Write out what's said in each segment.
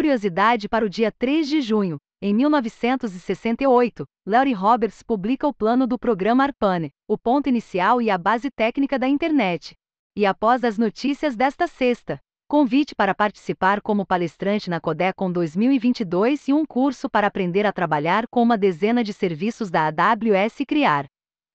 Curiosidade para o dia 3 de junho. Em 1968, Larry Roberts publica o plano do programa ARPANE, o ponto inicial e a base técnica da internet. E após as notícias desta sexta, convite para participar como palestrante na Codecon 2022 e um curso para aprender a trabalhar com uma dezena de serviços da AWS criar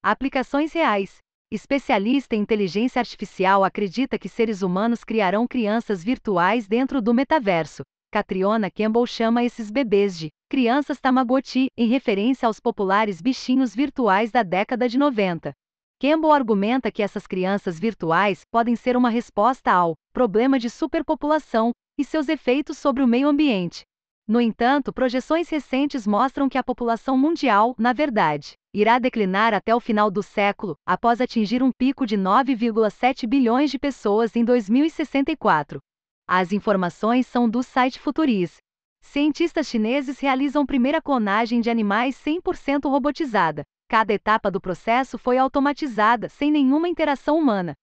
aplicações reais. Especialista em inteligência artificial acredita que seres humanos criarão crianças virtuais dentro do metaverso. Catriona Campbell chama esses bebês de crianças Tamagotchi, em referência aos populares bichinhos virtuais da década de 90. Campbell argumenta que essas crianças virtuais podem ser uma resposta ao problema de superpopulação e seus efeitos sobre o meio ambiente. No entanto, projeções recentes mostram que a população mundial, na verdade, irá declinar até o final do século, após atingir um pico de 9,7 bilhões de pessoas em 2064. As informações são do site Futuris. Cientistas chineses realizam primeira clonagem de animais 100% robotizada. Cada etapa do processo foi automatizada, sem nenhuma interação humana.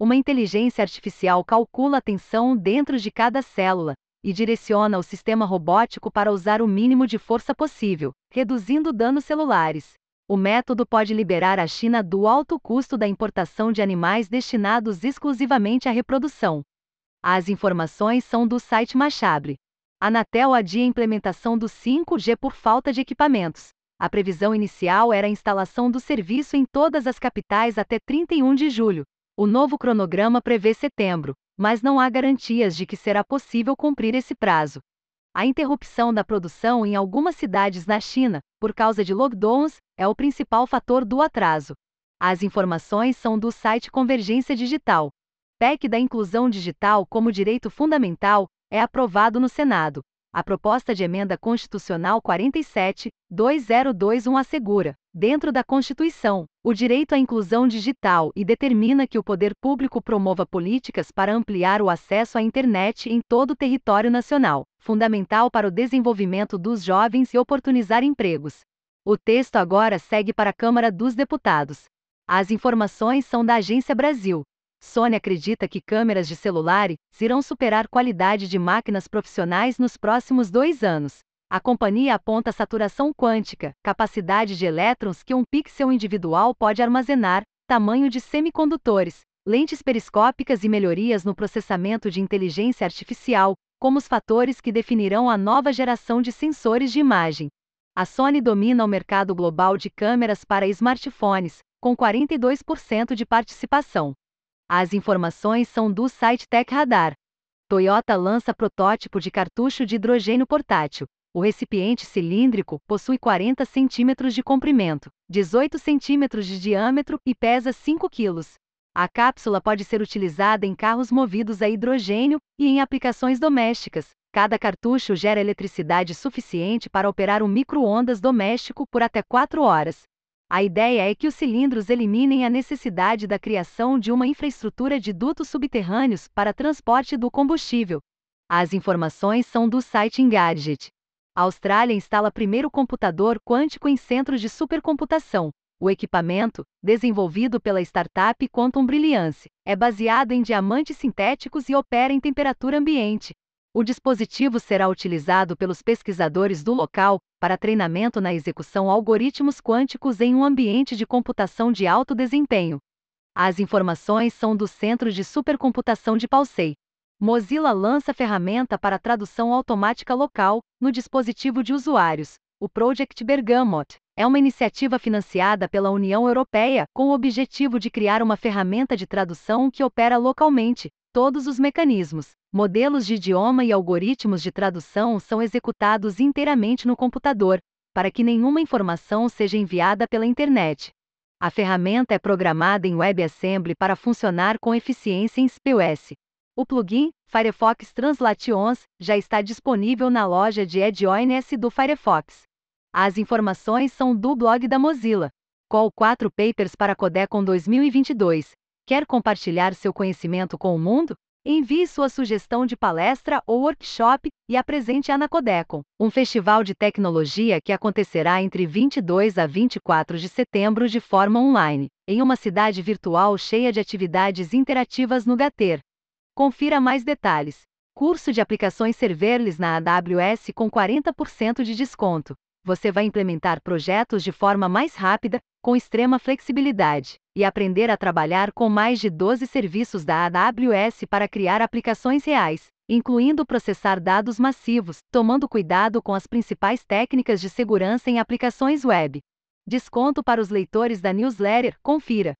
Uma inteligência artificial calcula a tensão dentro de cada célula e direciona o sistema robótico para usar o mínimo de força possível, reduzindo danos celulares. O método pode liberar a China do alto custo da importação de animais destinados exclusivamente à reprodução. As informações são do site Machabre. Anatel adia a implementação do 5G por falta de equipamentos. A previsão inicial era a instalação do serviço em todas as capitais até 31 de julho. O novo cronograma prevê setembro, mas não há garantias de que será possível cumprir esse prazo. A interrupção da produção em algumas cidades na China, por causa de lockdowns, é o principal fator do atraso. As informações são do site Convergência Digital. PEC da inclusão digital como direito fundamental é aprovado no Senado. A proposta de emenda constitucional 47.2021 assegura, dentro da Constituição, o direito à inclusão digital e determina que o poder público promova políticas para ampliar o acesso à internet em todo o território nacional, fundamental para o desenvolvimento dos jovens e oportunizar empregos. O texto agora segue para a Câmara dos Deputados. As informações são da Agência Brasil. Sony acredita que câmeras de celular irão superar qualidade de máquinas profissionais nos próximos dois anos. A companhia aponta saturação quântica, capacidade de elétrons que um pixel individual pode armazenar, tamanho de semicondutores, lentes periscópicas e melhorias no processamento de inteligência artificial, como os fatores que definirão a nova geração de sensores de imagem. A Sony domina o mercado global de câmeras para smartphones, com 42% de participação. As informações são do site Tech Radar. Toyota lança protótipo de cartucho de hidrogênio portátil. O recipiente cilíndrico possui 40 centímetros de comprimento, 18 centímetros de diâmetro e pesa 5 quilos. A cápsula pode ser utilizada em carros movidos a hidrogênio e em aplicações domésticas. Cada cartucho gera eletricidade suficiente para operar um micro-ondas doméstico por até 4 horas. A ideia é que os cilindros eliminem a necessidade da criação de uma infraestrutura de dutos subterrâneos para transporte do combustível. As informações são do site Engadget. A Austrália instala primeiro computador quântico em centros de supercomputação. O equipamento, desenvolvido pela startup Quantum Brilliance, é baseado em diamantes sintéticos e opera em temperatura ambiente. O dispositivo será utilizado pelos pesquisadores do local para treinamento na execução algoritmos quânticos em um ambiente de computação de alto desempenho. As informações são do Centro de Supercomputação de Palsei. Mozilla lança ferramenta para tradução automática local no dispositivo de usuários. O Project Bergamot é uma iniciativa financiada pela União Europeia com o objetivo de criar uma ferramenta de tradução que opera localmente, Todos os mecanismos, modelos de idioma e algoritmos de tradução são executados inteiramente no computador, para que nenhuma informação seja enviada pela internet. A ferramenta é programada em WebAssembly para funcionar com eficiência em SPOS. O plugin Firefox Translations já está disponível na loja de add-ons do Firefox. As informações são do blog da Mozilla. Call 4 Papers para Codecon 2022. Quer compartilhar seu conhecimento com o mundo? Envie sua sugestão de palestra ou workshop e apresente-a na Codecon, um festival de tecnologia que acontecerá entre 22 a 24 de setembro de forma online, em uma cidade virtual cheia de atividades interativas no Gater. Confira mais detalhes Curso de aplicações serverless na AWS com 40% de desconto. Você vai implementar projetos de forma mais rápida, com extrema flexibilidade, e aprender a trabalhar com mais de 12 serviços da AWS para criar aplicações reais, incluindo processar dados massivos, tomando cuidado com as principais técnicas de segurança em aplicações web. Desconto para os leitores da newsletter, confira.